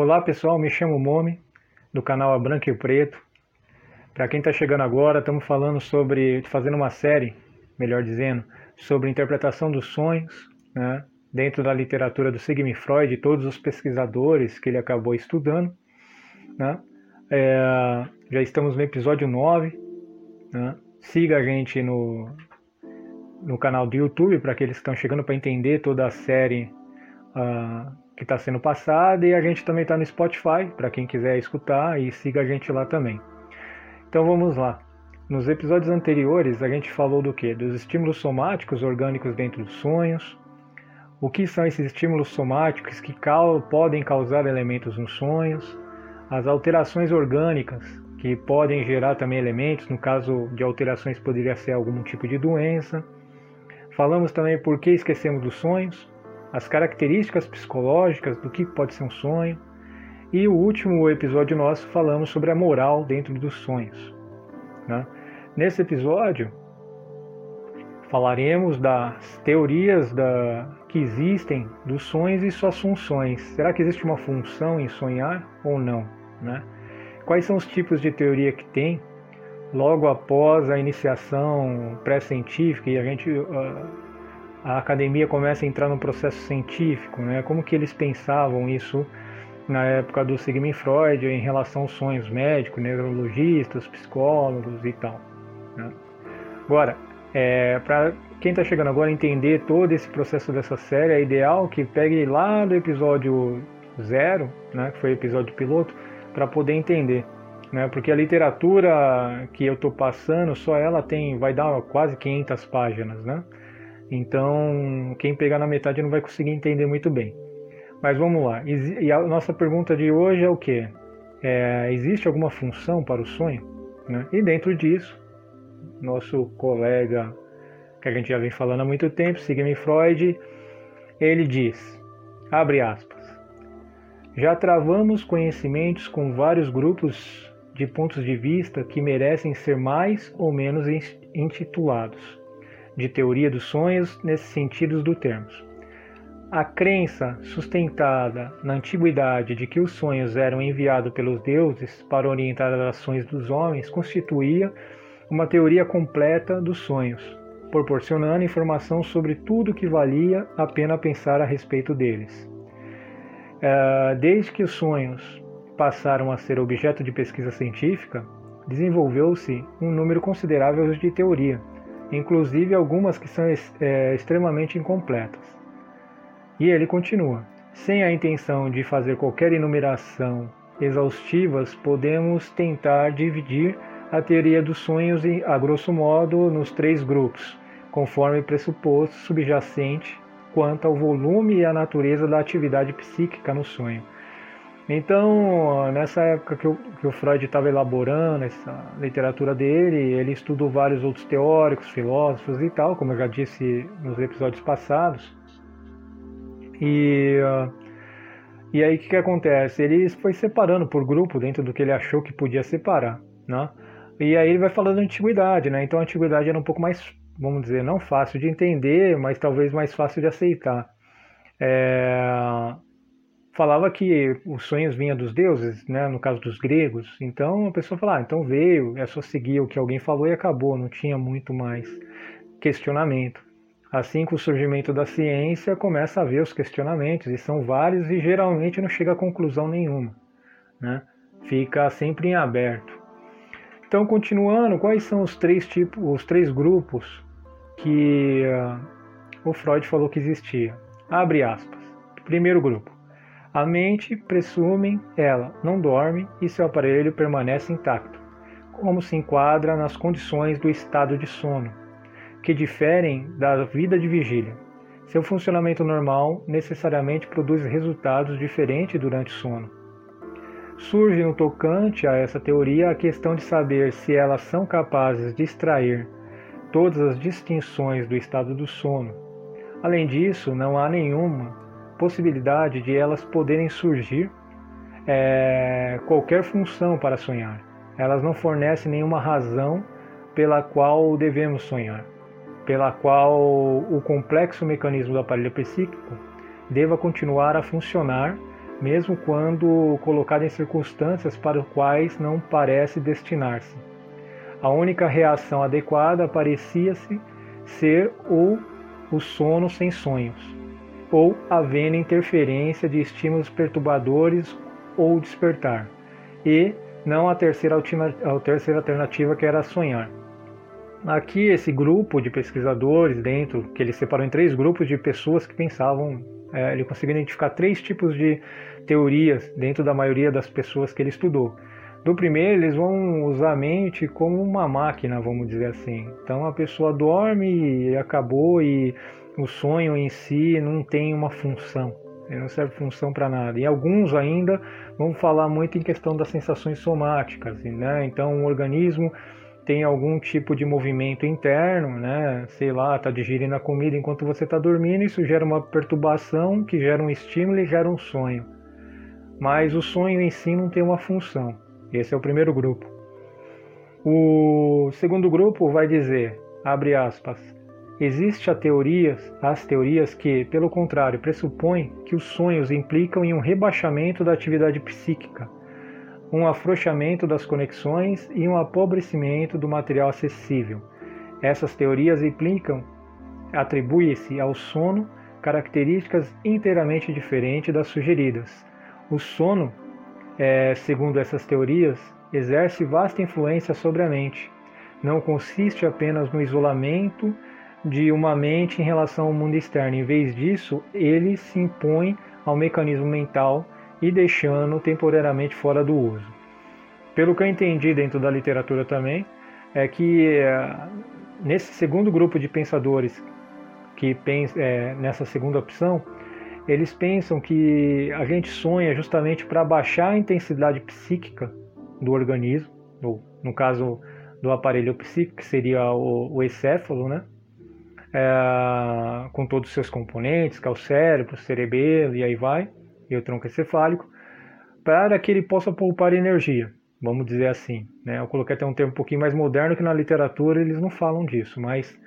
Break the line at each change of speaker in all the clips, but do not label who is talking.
Olá pessoal, me chamo Momi, do canal A Branco e Preto. Para quem está chegando agora, estamos falando sobre, fazendo uma série, melhor dizendo, sobre interpretação dos sonhos, né, dentro da literatura do Sigmund Freud e todos os pesquisadores que ele acabou estudando. Né. É, já estamos no episódio 9. Né, siga a gente no, no canal do YouTube para aqueles que estão chegando para entender toda a série. Uh, que está sendo passada e a gente também está no Spotify para quem quiser escutar e siga a gente lá também. Então vamos lá. Nos episódios anteriores a gente falou do que? Dos estímulos somáticos orgânicos dentro dos sonhos. O que são esses estímulos somáticos que podem causar elementos nos sonhos? As alterações orgânicas que podem gerar também elementos, no caso de alterações poderia ser algum tipo de doença. Falamos também por que esquecemos dos sonhos, as características psicológicas do que pode ser um sonho. E o último episódio nosso falamos sobre a moral dentro dos sonhos. Né? Nesse episódio falaremos das teorias da, que existem dos sonhos e suas funções. Será que existe uma função em sonhar ou não? Né? Quais são os tipos de teoria que tem? Logo após a iniciação pré-científica e a gente uh, a academia começa a entrar no processo científico, né? Como que eles pensavam isso na época do Sigmund Freud em relação aos sonhos médicos, neurologistas, psicólogos e tal. Né? Agora, é, para quem está chegando agora entender todo esse processo dessa série, é ideal que pegue lá do episódio zero, né, que foi o episódio piloto, para poder entender. Né, porque a literatura que eu estou passando, só ela tem, vai dar quase 500 páginas, né? Então, quem pegar na metade não vai conseguir entender muito bem. Mas vamos lá. E a nossa pergunta de hoje é o que? É, existe alguma função para o sonho? Né? E dentro disso, nosso colega, que a gente já vem falando há muito tempo, Sigmund Freud, ele diz, abre aspas, já travamos conhecimentos com vários grupos de pontos de vista que merecem ser mais ou menos intitulados de teoria dos sonhos nesses sentidos do termo. A crença sustentada na antiguidade de que os sonhos eram enviados pelos deuses para orientar as ações dos homens constituía uma teoria completa dos sonhos, proporcionando informação sobre tudo que valia a pena pensar a respeito deles. É, desde que os sonhos passaram a ser objeto de pesquisa científica, desenvolveu-se um número considerável de teoria inclusive algumas que são é, extremamente incompletas. E ele continua: sem a intenção de fazer qualquer enumeração exaustivas, podemos tentar dividir a teoria dos sonhos, a grosso modo, nos três grupos, conforme pressuposto subjacente quanto ao volume e à natureza da atividade psíquica no sonho. Então, nessa época que o, que o Freud estava elaborando essa literatura dele, ele estudou vários outros teóricos, filósofos e tal, como eu já disse nos episódios passados. E, uh, e aí o que, que acontece? Ele foi separando por grupo dentro do que ele achou que podia separar, né? E aí ele vai falando da antiguidade, né? Então a antiguidade era um pouco mais, vamos dizer, não fácil de entender, mas talvez mais fácil de aceitar. É, falava que os sonhos vinham dos deuses, né, no caso dos gregos. Então a pessoa falava, ah, então veio, é só seguir o que alguém falou e acabou, não tinha muito mais questionamento. Assim com o surgimento da ciência começa a haver os questionamentos e são vários e geralmente não chega a conclusão nenhuma, né? Fica sempre em aberto. Então continuando, quais são os três tipos, os três grupos que uh, o Freud falou que existia? Abre aspas. Primeiro grupo a mente, presume, ela não dorme e seu aparelho permanece intacto, como se enquadra nas condições do estado de sono, que diferem da vida de vigília. Seu funcionamento normal necessariamente produz resultados diferentes durante o sono. Surge no tocante a essa teoria a questão de saber se elas são capazes de extrair todas as distinções do estado do sono. Além disso, não há nenhuma possibilidade de elas poderem surgir é, qualquer função para sonhar. Elas não fornecem nenhuma razão pela qual devemos sonhar, pela qual o complexo mecanismo do aparelho psíquico deva continuar a funcionar mesmo quando colocado em circunstâncias para as quais não parece destinar-se. A única reação adequada parecia-se ser ou o sono sem sonhos, ou havendo interferência de estímulos perturbadores ou despertar, e não a terceira, a terceira alternativa que era sonhar. Aqui esse grupo de pesquisadores dentro, que ele separou em três grupos de pessoas que pensavam, é, ele conseguiu identificar três tipos de teorias dentro da maioria das pessoas que ele estudou. Do primeiro, eles vão usar a mente como uma máquina, vamos dizer assim. Então a pessoa dorme e acabou e o sonho em si não tem uma função. Ele não serve função para nada. E alguns ainda vão falar muito em questão das sensações somáticas, né? Então o organismo tem algum tipo de movimento interno, né? Sei lá, está digerindo a comida enquanto você está dormindo, isso gera uma perturbação que gera um estímulo e gera um sonho. Mas o sonho em si não tem uma função. Esse é o primeiro grupo. O segundo grupo vai dizer, abre aspas, existe a teorias, as teorias que, pelo contrário, pressupõem que os sonhos implicam em um rebaixamento da atividade psíquica um afrouxamento das conexões e um apobrecimento do material acessível. Essas teorias implicam, atribui-se ao sono características inteiramente diferentes das sugeridas. O sono, é, segundo essas teorias, exerce vasta influência sobre a mente. Não consiste apenas no isolamento de uma mente em relação ao mundo externo. Em vez disso, ele se impõe ao mecanismo mental e deixando temporariamente fora do uso. Pelo que eu entendi dentro da literatura também, é que é, nesse segundo grupo de pensadores que pensa, é, nessa segunda opção, eles pensam que a gente sonha justamente para baixar a intensidade psíquica do organismo, ou no caso do aparelho psíquico, que seria o, o encéfalo, né? É, com todos os seus componentes, que é o cérebro, o cerebelo e aí vai e o tronco encefálico, para que ele possa poupar energia, vamos dizer assim. Né? Eu coloquei até um termo um pouquinho mais moderno que na literatura eles não falam disso, mas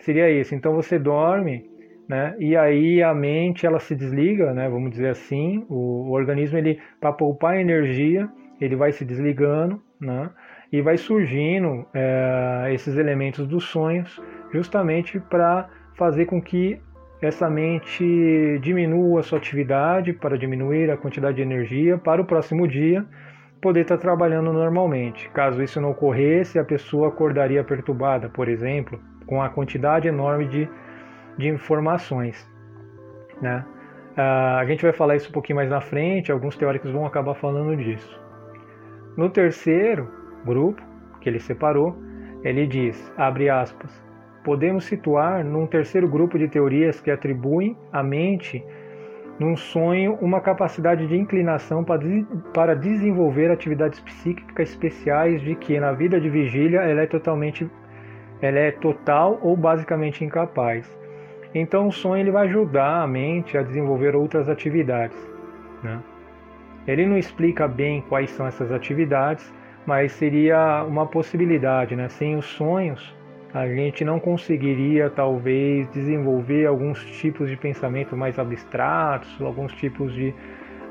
seria isso. Então você dorme, né? E aí a mente ela se desliga, né? Vamos dizer assim, o, o organismo ele para poupar energia ele vai se desligando, né? E vai surgindo é, esses elementos dos sonhos justamente para fazer com que essa mente diminua sua atividade para diminuir a quantidade de energia para o próximo dia poder estar trabalhando normalmente. Caso isso não ocorresse, a pessoa acordaria perturbada, por exemplo, com a quantidade enorme de, de informações. Né? a gente vai falar isso um pouquinho mais na frente, alguns teóricos vão acabar falando disso. No terceiro grupo, que ele separou, ele diz, abre aspas, podemos situar num terceiro grupo de teorias que atribuem à mente, num sonho, uma capacidade de inclinação para desenvolver atividades psíquicas especiais de que na vida de vigília ela é totalmente ela é total ou basicamente incapaz. Então o sonho ele vai ajudar a mente a desenvolver outras atividades. Né? Ele não explica bem quais são essas atividades, mas seria uma possibilidade. Né? Sem os sonhos, a gente não conseguiria talvez desenvolver alguns tipos de pensamento mais abstratos, alguns tipos de,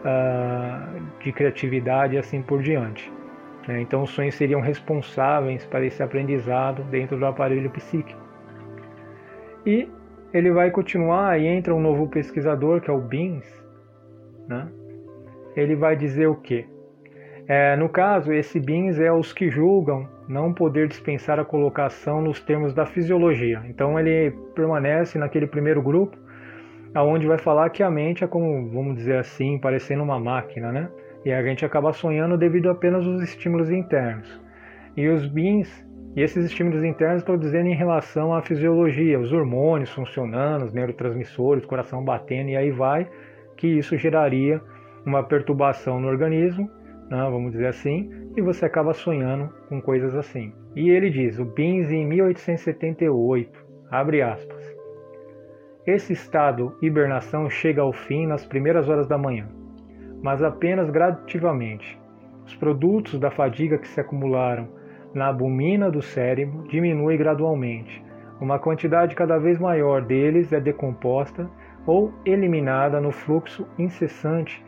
uh, de criatividade e assim por diante. Né? Então os sonhos seriam responsáveis para esse aprendizado dentro do aparelho psíquico. E ele vai continuar e entra um novo pesquisador que é o Beans, né? ele vai dizer o quê? É, no caso, esse Beans é os que julgam não poder dispensar a colocação nos termos da fisiologia. Então ele permanece naquele primeiro grupo, aonde vai falar que a mente é como, vamos dizer assim, parecendo uma máquina, né? E a gente acaba sonhando devido apenas aos estímulos internos. E os BINs, e esses estímulos internos estou dizendo em relação à fisiologia, os hormônios funcionando, os neurotransmissores, o coração batendo e aí vai, que isso geraria uma perturbação no organismo né, vamos dizer assim, e você acaba sonhando com coisas assim. E ele diz, o Beans em 1878, abre aspas, esse estado hibernação chega ao fim nas primeiras horas da manhã, mas apenas gradativamente. Os produtos da fadiga que se acumularam na abumina do cérebro diminuem gradualmente. Uma quantidade cada vez maior deles é decomposta ou eliminada no fluxo incessante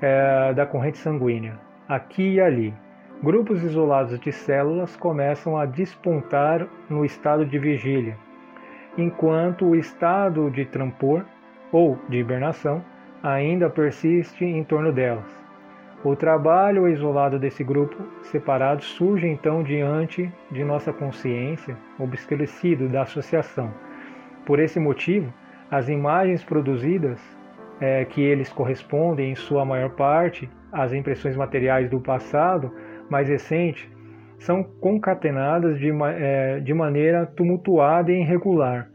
é, da corrente sanguínea, aqui e ali. Grupos isolados de células começam a despontar no estado de vigília, enquanto o estado de trampor ou de hibernação ainda persiste em torno delas. O trabalho isolado desse grupo separado surge então diante de nossa consciência, obscurecido da associação. Por esse motivo, as imagens produzidas, é, que eles correspondem em sua maior parte às impressões materiais do passado mais recente, são concatenadas de, é, de maneira tumultuada e irregular.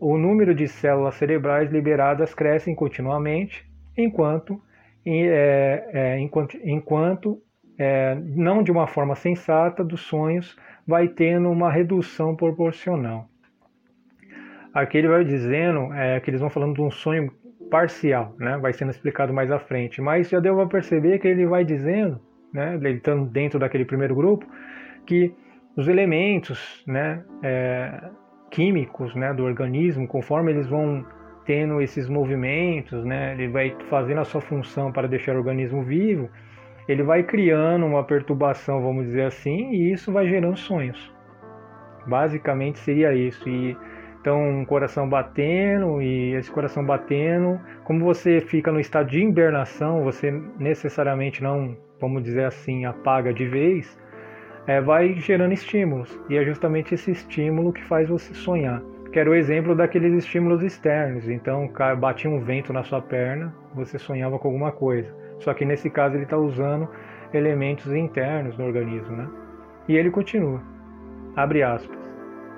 O número de células cerebrais liberadas crescem continuamente, enquanto é, é, enquanto, enquanto é, não de uma forma sensata dos sonhos vai tendo uma redução proporcional. Aqui ele vai dizendo é, que eles vão falando de um sonho parcial, né? vai sendo explicado mais à frente, mas já deu para perceber que ele vai dizendo, né? ele estando dentro daquele primeiro grupo, que os elementos né, é, químicos né, do organismo, conforme eles vão tendo esses movimentos, né, ele vai fazendo a sua função para deixar o organismo vivo, ele vai criando uma perturbação, vamos dizer assim, e isso vai gerando sonhos. Basicamente seria isso. E então, um coração batendo e esse coração batendo, como você fica no estado de hibernação, você necessariamente não, vamos dizer assim, apaga de vez, é, vai gerando estímulos. E é justamente esse estímulo que faz você sonhar que era o exemplo daqueles estímulos externos. Então, batia um vento na sua perna, você sonhava com alguma coisa. Só que nesse caso ele está usando elementos internos no organismo, né? E ele continua. Abre aspas.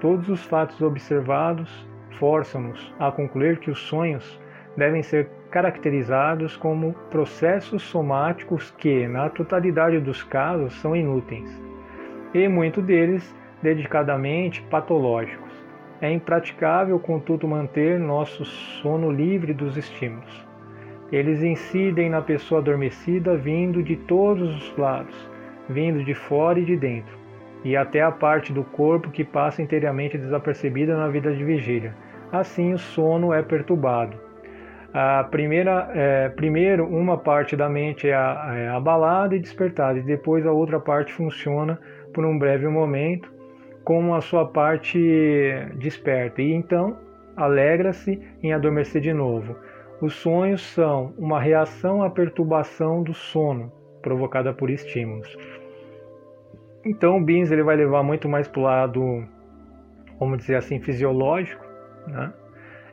Todos os fatos observados forçam-nos a concluir que os sonhos devem ser caracterizados como processos somáticos que, na totalidade dos casos, são inúteis, e muito deles dedicadamente patológicos. É impraticável, contudo, manter nosso sono livre dos estímulos. Eles incidem na pessoa adormecida vindo de todos os lados, vindo de fora e de dentro, e até a parte do corpo que passa inteiramente desapercebida na vida de vigília. Assim, o sono é perturbado. A primeira, é, primeiro, uma parte da mente é, é abalada e despertada, e depois a outra parte funciona por um breve momento com a sua parte desperta e então alegra-se em adormecer de novo. Os sonhos são uma reação à perturbação do sono provocada por estímulos. Então o Beans ele vai levar muito mais para o lado, vamos dizer assim, fisiológico, né?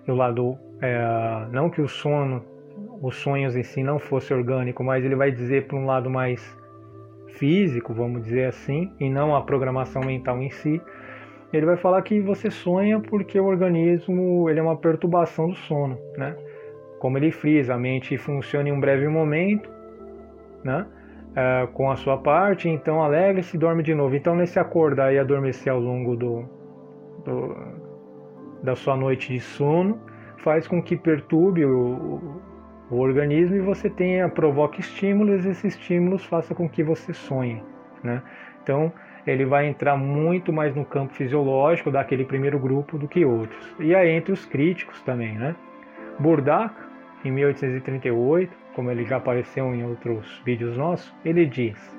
E o lado é, não que o sono, os sonhos em si não fosse orgânico, mas ele vai dizer para um lado mais físico, vamos dizer assim, e não a programação mental em si, ele vai falar que você sonha porque o organismo ele é uma perturbação do sono, né? Como ele frisa, a mente funciona em um breve momento, né? É, com a sua parte, então alegre-se e dorme de novo. Então, nesse acordar e adormecer ao longo do, do, da sua noite de sono, faz com que perturbe o, o organismo e você tenha provoque estímulos e esses estímulos façam com que você sonhe, né? Então ele vai entrar muito mais no campo fisiológico daquele primeiro grupo do que outros. E aí entre os críticos também, né? Burdak, em 1838, como ele já apareceu em outros vídeos nossos, ele diz: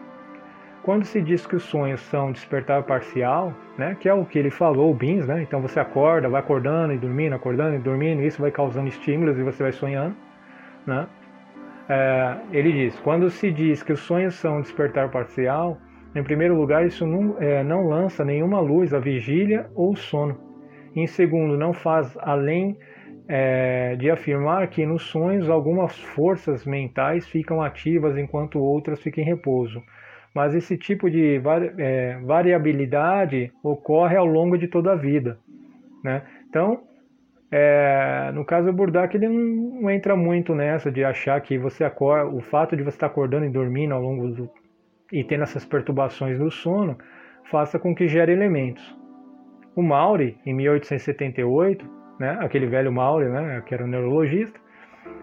quando se diz que os sonhos são despertar parcial, né, que é o que ele falou, o Beans, né? Então você acorda, vai acordando e dormindo, acordando e dormindo, e isso vai causando estímulos e você vai sonhando. Né? É, ele diz: quando se diz que os sonhos são despertar parcial, em primeiro lugar, isso não, é, não lança nenhuma luz à vigília ou sono. Em segundo, não faz além é, de afirmar que nos sonhos algumas forças mentais ficam ativas enquanto outras ficam em repouso. Mas esse tipo de vari, é, variabilidade ocorre ao longo de toda a vida. Né? Então, é, no caso do Burdak, ele não entra muito nessa de achar que você acorda, o fato de você estar acordando e dormindo ao longo do e tendo essas perturbações do sono, faça com que gere elementos. O Maury, em 1878, né, aquele velho Maury, né, que era um neurologista,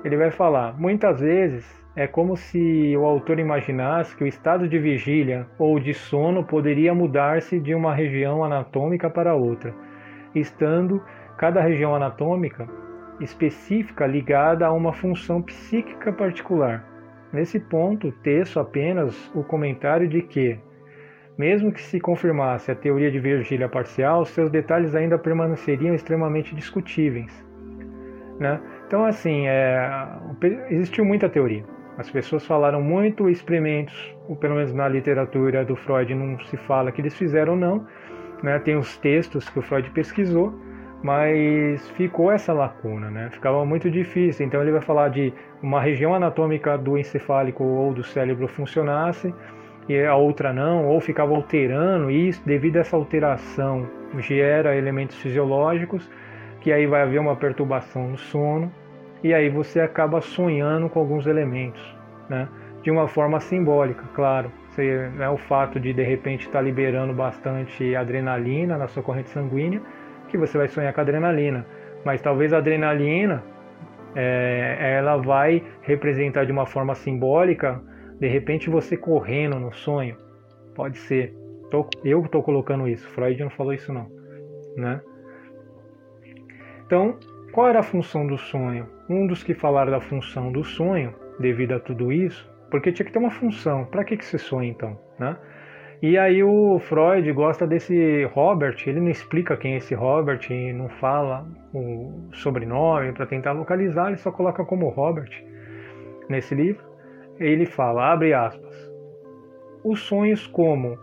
ele vai falar: muitas vezes é como se o autor imaginasse que o estado de vigília ou de sono poderia mudar-se de uma região anatômica para outra, estando cada região anatômica específica ligada a uma função psíquica particular. Nesse ponto, teço apenas o comentário de que, mesmo que se confirmasse a teoria de Virgília parcial, seus detalhes ainda permaneceriam extremamente discutíveis. Né? Então, assim, é, existiu muita teoria. As pessoas falaram muito experimentos, ou pelo menos na literatura do Freud não se fala que eles fizeram ou não. Né? Tem os textos que o Freud pesquisou, mas ficou essa lacuna, né? Ficava muito difícil. Então ele vai falar de uma região anatômica do encefálico ou do cérebro funcionasse e a outra não, ou ficava alterando isso devido a essa alteração gera elementos fisiológicos que aí vai haver uma perturbação no sono e aí você acaba sonhando com alguns elementos, né? De uma forma simbólica, claro. Você, né, o fato de de repente estar tá liberando bastante adrenalina na sua corrente sanguínea que você vai sonhar com adrenalina. Mas talvez a adrenalina é, ela vai representar de uma forma simbólica, de repente você correndo no sonho. Pode ser. Eu estou colocando isso. Freud não falou isso não, né? Então, qual era a função do sonho? Um dos que falaram da função do sonho, devido a tudo isso, porque tinha que ter uma função. Para que que você sonha então, né? E aí o Freud gosta desse Robert, ele não explica quem é esse Robert, não fala o sobrenome para tentar localizar, ele só coloca como Robert nesse livro. Ele fala, abre aspas, os sonhos como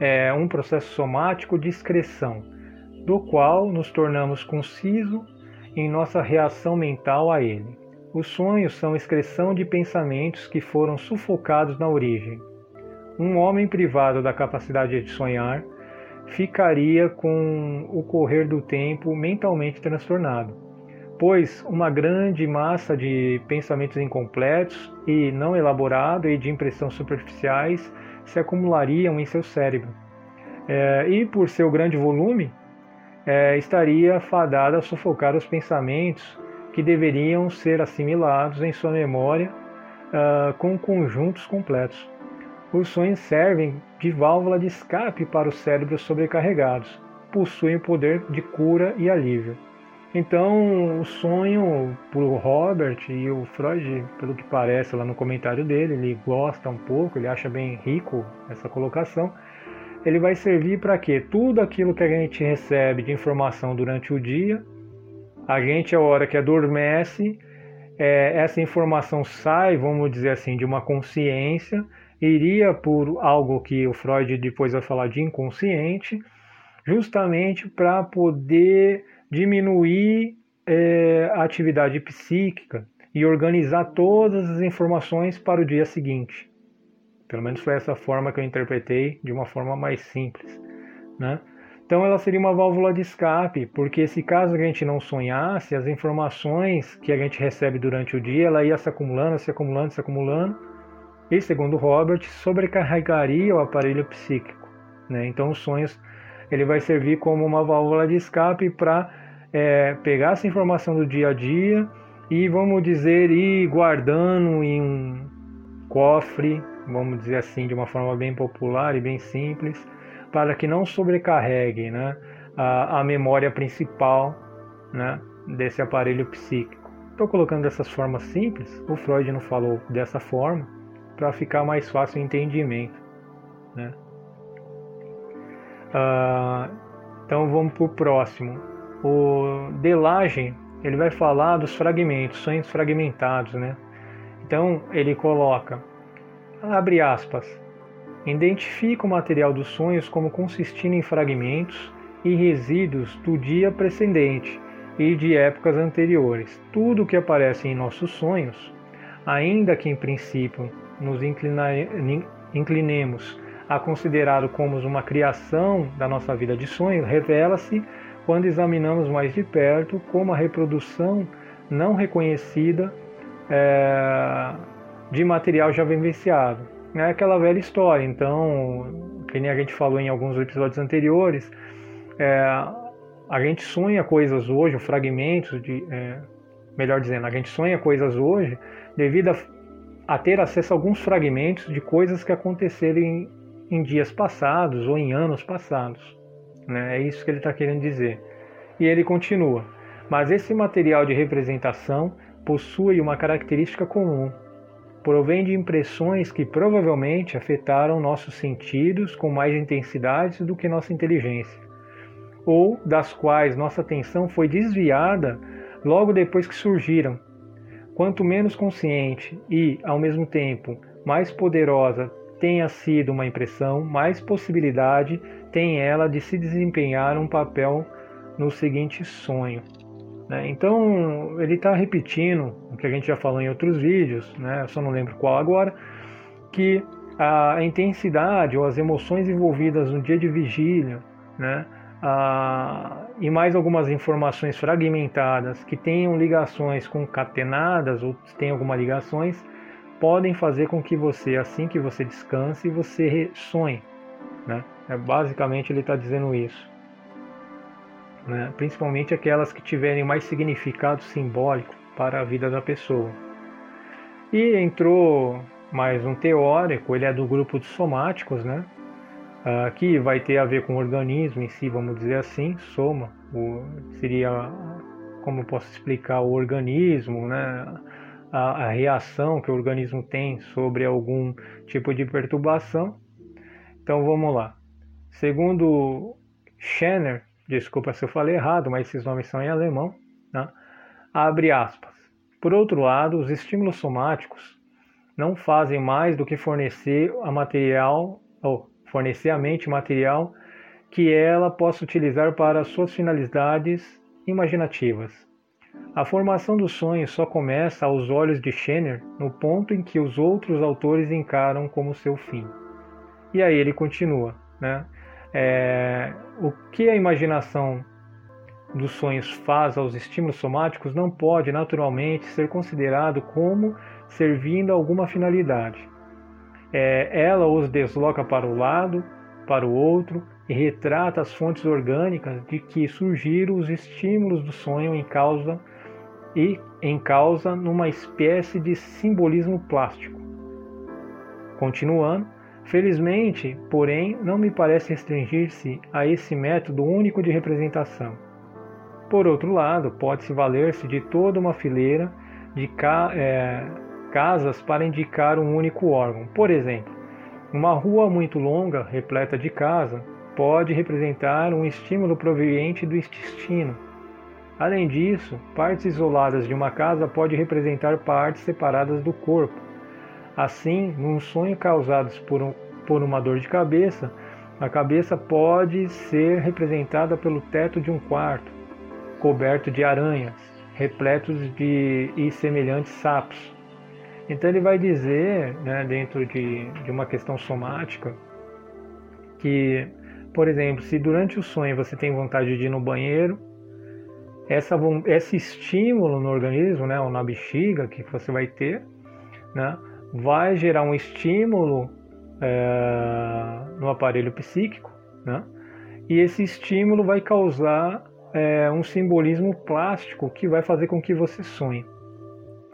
é, um processo somático de excreção, do qual nos tornamos conciso em nossa reação mental a ele. Os sonhos são excreção de pensamentos que foram sufocados na origem, um homem privado da capacidade de sonhar ficaria com o correr do tempo mentalmente transtornado, pois uma grande massa de pensamentos incompletos e não elaborados e de impressões superficiais se acumulariam em seu cérebro. É, e por seu grande volume, é, estaria fadada a sufocar os pensamentos que deveriam ser assimilados em sua memória uh, com conjuntos completos. Os sonhos servem de válvula de escape para os cérebros sobrecarregados. Possuem o poder de cura e alívio. Então, o sonho, para o Robert e o Freud, pelo que parece lá no comentário dele, ele gosta um pouco, ele acha bem rico essa colocação. Ele vai servir para quê? Tudo aquilo que a gente recebe de informação durante o dia, a gente, a hora que adormece, é, essa informação sai, vamos dizer assim, de uma consciência iria por algo que o Freud depois vai falar de inconsciente, justamente para poder diminuir é, a atividade psíquica e organizar todas as informações para o dia seguinte. Pelo menos foi essa forma que eu interpretei, de uma forma mais simples. Né? Então ela seria uma válvula de escape, porque se caso a gente não sonhasse, as informações que a gente recebe durante o dia, ela ia se acumulando, se acumulando, se acumulando, e, segundo Robert, sobrecarregaria o aparelho psíquico. Né? Então, os sonhos ele vai servir como uma válvula de escape para é, pegar essa informação do dia a dia e, vamos dizer, ir guardando em um cofre, vamos dizer assim, de uma forma bem popular e bem simples, para que não sobrecarregue né, a, a memória principal né, desse aparelho psíquico. Estou colocando dessas formas simples, o Freud não falou dessa forma, para ficar mais fácil o entendimento. Né? Ah, então vamos para o próximo. O Delage ele vai falar dos fragmentos, sonhos fragmentados, né? Então ele coloca, abre aspas, identifica o material dos sonhos como consistindo em fragmentos e resíduos do dia precedente e de épocas anteriores. Tudo o que aparece em nossos sonhos, ainda que em princípio nos inclinemos a considerá-lo como uma criação da nossa vida de sonho, revela-se quando examinamos mais de perto como a reprodução não reconhecida é, de material já vivenciado. É aquela velha história, então, que nem a gente falou em alguns episódios anteriores, é, a gente sonha coisas hoje, fragmentos de. É, melhor dizendo, a gente sonha coisas hoje devido a a ter acesso a alguns fragmentos de coisas que aconteceram em dias passados ou em anos passados. Né? É isso que ele está querendo dizer. E ele continua: Mas esse material de representação possui uma característica comum. provém de impressões que provavelmente afetaram nossos sentidos com mais intensidade do que nossa inteligência, ou das quais nossa atenção foi desviada logo depois que surgiram. Quanto menos consciente e, ao mesmo tempo, mais poderosa tenha sido uma impressão, mais possibilidade tem ela de se desempenhar um papel no seguinte sonho. Né? Então, ele está repetindo o que a gente já falou em outros vídeos, né? eu só não lembro qual agora, que a intensidade ou as emoções envolvidas no dia de vigília, né? e mais algumas informações fragmentadas que tenham ligações concatenadas ou tem alguma ligações, podem fazer com que você, assim que você descanse, você sonhe. Né? É, basicamente ele está dizendo isso né? principalmente aquelas que tiverem mais significado simbólico para a vida da pessoa. E entrou mais um teórico, ele é do grupo dos somáticos, né? Uh, que vai ter a ver com o organismo em si, vamos dizer assim, soma, o, seria, como posso explicar, o organismo, né? A, a, reação que o organismo tem sobre algum tipo de perturbação. Então vamos lá. Segundo Schenner, desculpa se eu falei errado, mas esses nomes são em alemão, né? abre aspas. Por outro lado, os estímulos somáticos não fazem mais do que fornecer a material ou fornecer a mente material que ela possa utilizar para suas finalidades imaginativas. A formação do sonho só começa aos olhos de Schenner no ponto em que os outros autores encaram como seu fim. E aí ele continua, né? É, o que a imaginação dos sonhos faz aos estímulos somáticos não pode naturalmente ser considerado como servindo a alguma finalidade. É, ela os desloca para o lado, para o outro e retrata as fontes orgânicas de que surgiram os estímulos do sonho em causa e em causa numa espécie de simbolismo plástico. Continuando, Felizmente, porém, não me parece restringir-se a esse método único de representação. Por outro lado, pode-se valer-se de toda uma fileira de ca é, casas para indicar um único órgão. Por exemplo, uma rua muito longa, repleta de casa, pode representar um estímulo proveniente do intestino. Além disso, partes isoladas de uma casa pode representar partes separadas do corpo. Assim, num sonho causado por, um, por uma dor de cabeça, a cabeça pode ser representada pelo teto de um quarto, coberto de aranhas, repletos de e semelhantes sapos. Então ele vai dizer, né, dentro de, de uma questão somática, que, por exemplo, se durante o sonho você tem vontade de ir no banheiro, essa, esse estímulo no organismo, né, ou na bexiga que você vai ter, né, vai gerar um estímulo é, no aparelho psíquico, né? e esse estímulo vai causar é, um simbolismo plástico que vai fazer com que você sonhe.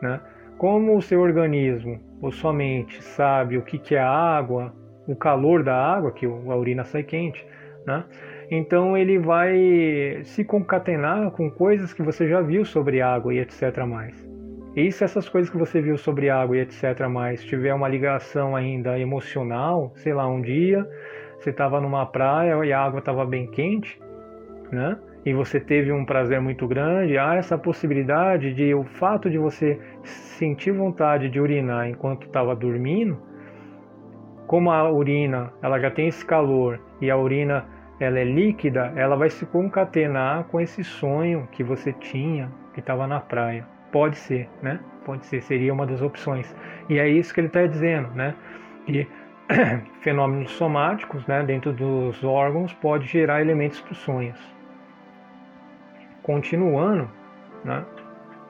Né? Como o seu organismo ou sua mente sabe o que, que é água, o calor da água, que a urina sai quente, né? então ele vai se concatenar com coisas que você já viu sobre água e etc. mais. E se essas coisas que você viu sobre água e etc. mais tiver uma ligação ainda emocional, sei lá, um dia você estava numa praia e a água estava bem quente, né? E você teve um prazer muito grande, há essa possibilidade de o fato de você sentir vontade de urinar enquanto estava dormindo, como a urina ela já tem esse calor e a urina ela é líquida, ela vai se concatenar com esse sonho que você tinha que estava na praia. Pode ser, né? Pode ser, seria uma das opções. E é isso que ele está dizendo, né? Que fenômenos somáticos, né, dentro dos órgãos, pode gerar elementos para os sonhos. Continuando, né?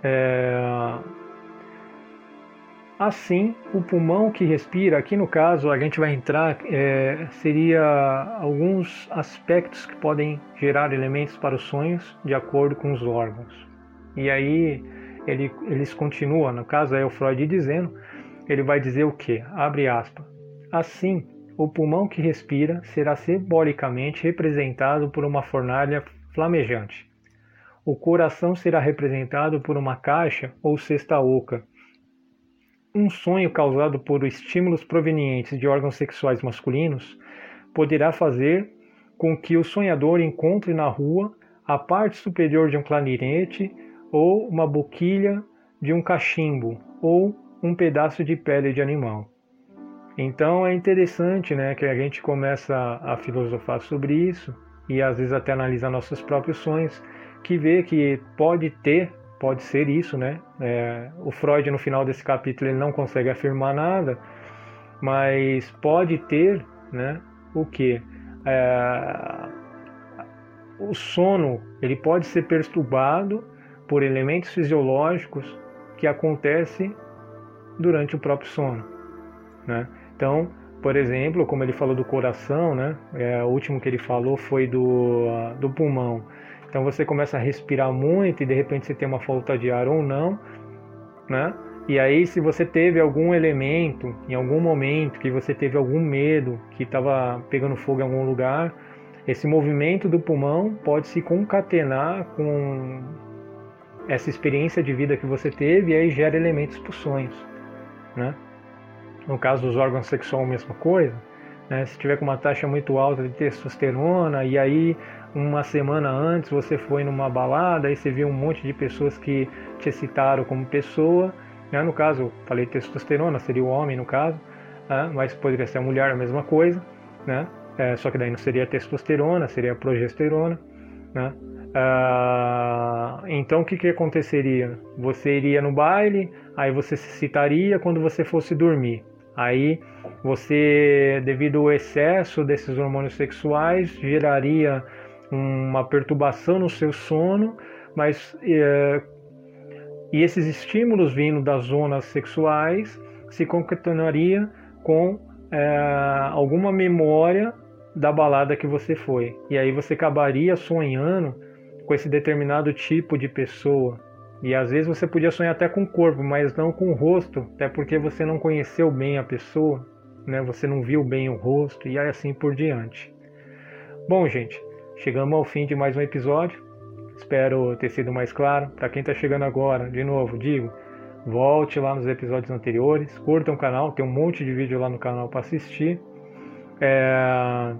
É... Assim, o pulmão que respira, aqui no caso a gente vai entrar, é, seria alguns aspectos que podem gerar elementos para os sonhos de acordo com os órgãos. E aí ele, eles continuam, no caso é o Freud dizendo, ele vai dizer o que? Abre aspas. Assim, o pulmão que respira será simbolicamente representado por uma fornalha flamejante. O coração será representado por uma caixa ou cesta oca. Um sonho causado por estímulos provenientes de órgãos sexuais masculinos poderá fazer com que o sonhador encontre na rua a parte superior de um clarinete ou uma boquilha de um cachimbo ou um pedaço de pele de animal. Então é interessante né, que a gente começa a filosofar sobre isso e às vezes até analisar nossos próprios sonhos, que vê que pode ter, pode ser isso, né? É, o Freud no final desse capítulo ele não consegue afirmar nada, mas pode ter, né? O que? É, o sono ele pode ser perturbado por elementos fisiológicos que acontecem durante o próprio sono, né? Então, por exemplo, como ele falou do coração, né? É, o último que ele falou foi do, do pulmão. Então você começa a respirar muito e de repente você tem uma falta de ar ou não, né? E aí, se você teve algum elemento, em algum momento, que você teve algum medo, que estava pegando fogo em algum lugar, esse movimento do pulmão pode se concatenar com essa experiência de vida que você teve e aí gera elementos para os sonhos, né? No caso dos órgãos sexuais, a mesma coisa. Né? Se tiver com uma taxa muito alta de testosterona e aí uma semana antes você foi numa balada e você viu um monte de pessoas que te excitaram como pessoa, né? no caso, falei testosterona, seria o homem no caso, né? mas poderia ser a mulher a mesma coisa, né? É, só que daí não seria testosterona, seria progesterona, né? Ah, então o que, que aconteceria? Você iria no baile, aí você se excitaria quando você fosse dormir. Aí você, devido ao excesso desses hormônios sexuais, geraria uma perturbação no seu sono, mas é, e esses estímulos vindo das zonas sexuais se concatenaria com é, alguma memória da balada que você foi. E aí você acabaria sonhando com esse determinado tipo de pessoa, e às vezes você podia sonhar até com o corpo, mas não com o rosto, até porque você não conheceu bem a pessoa, né? Você não viu bem o rosto e assim por diante. Bom, gente, chegamos ao fim de mais um episódio. Espero ter sido mais claro. Para quem está chegando agora, de novo, digo, volte lá nos episódios anteriores, curta o canal, tem um monte de vídeo lá no canal para assistir. É...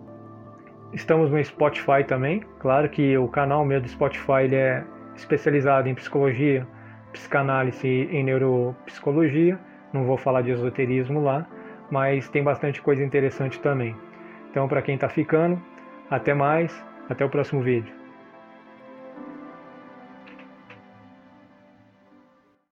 Estamos no Spotify também. Claro que o canal meu do Spotify ele é especializado em psicologia, psicanálise e neuropsicologia. Não vou falar de esoterismo lá, mas tem bastante coisa interessante também. Então, para quem está ficando, até mais, até o próximo vídeo.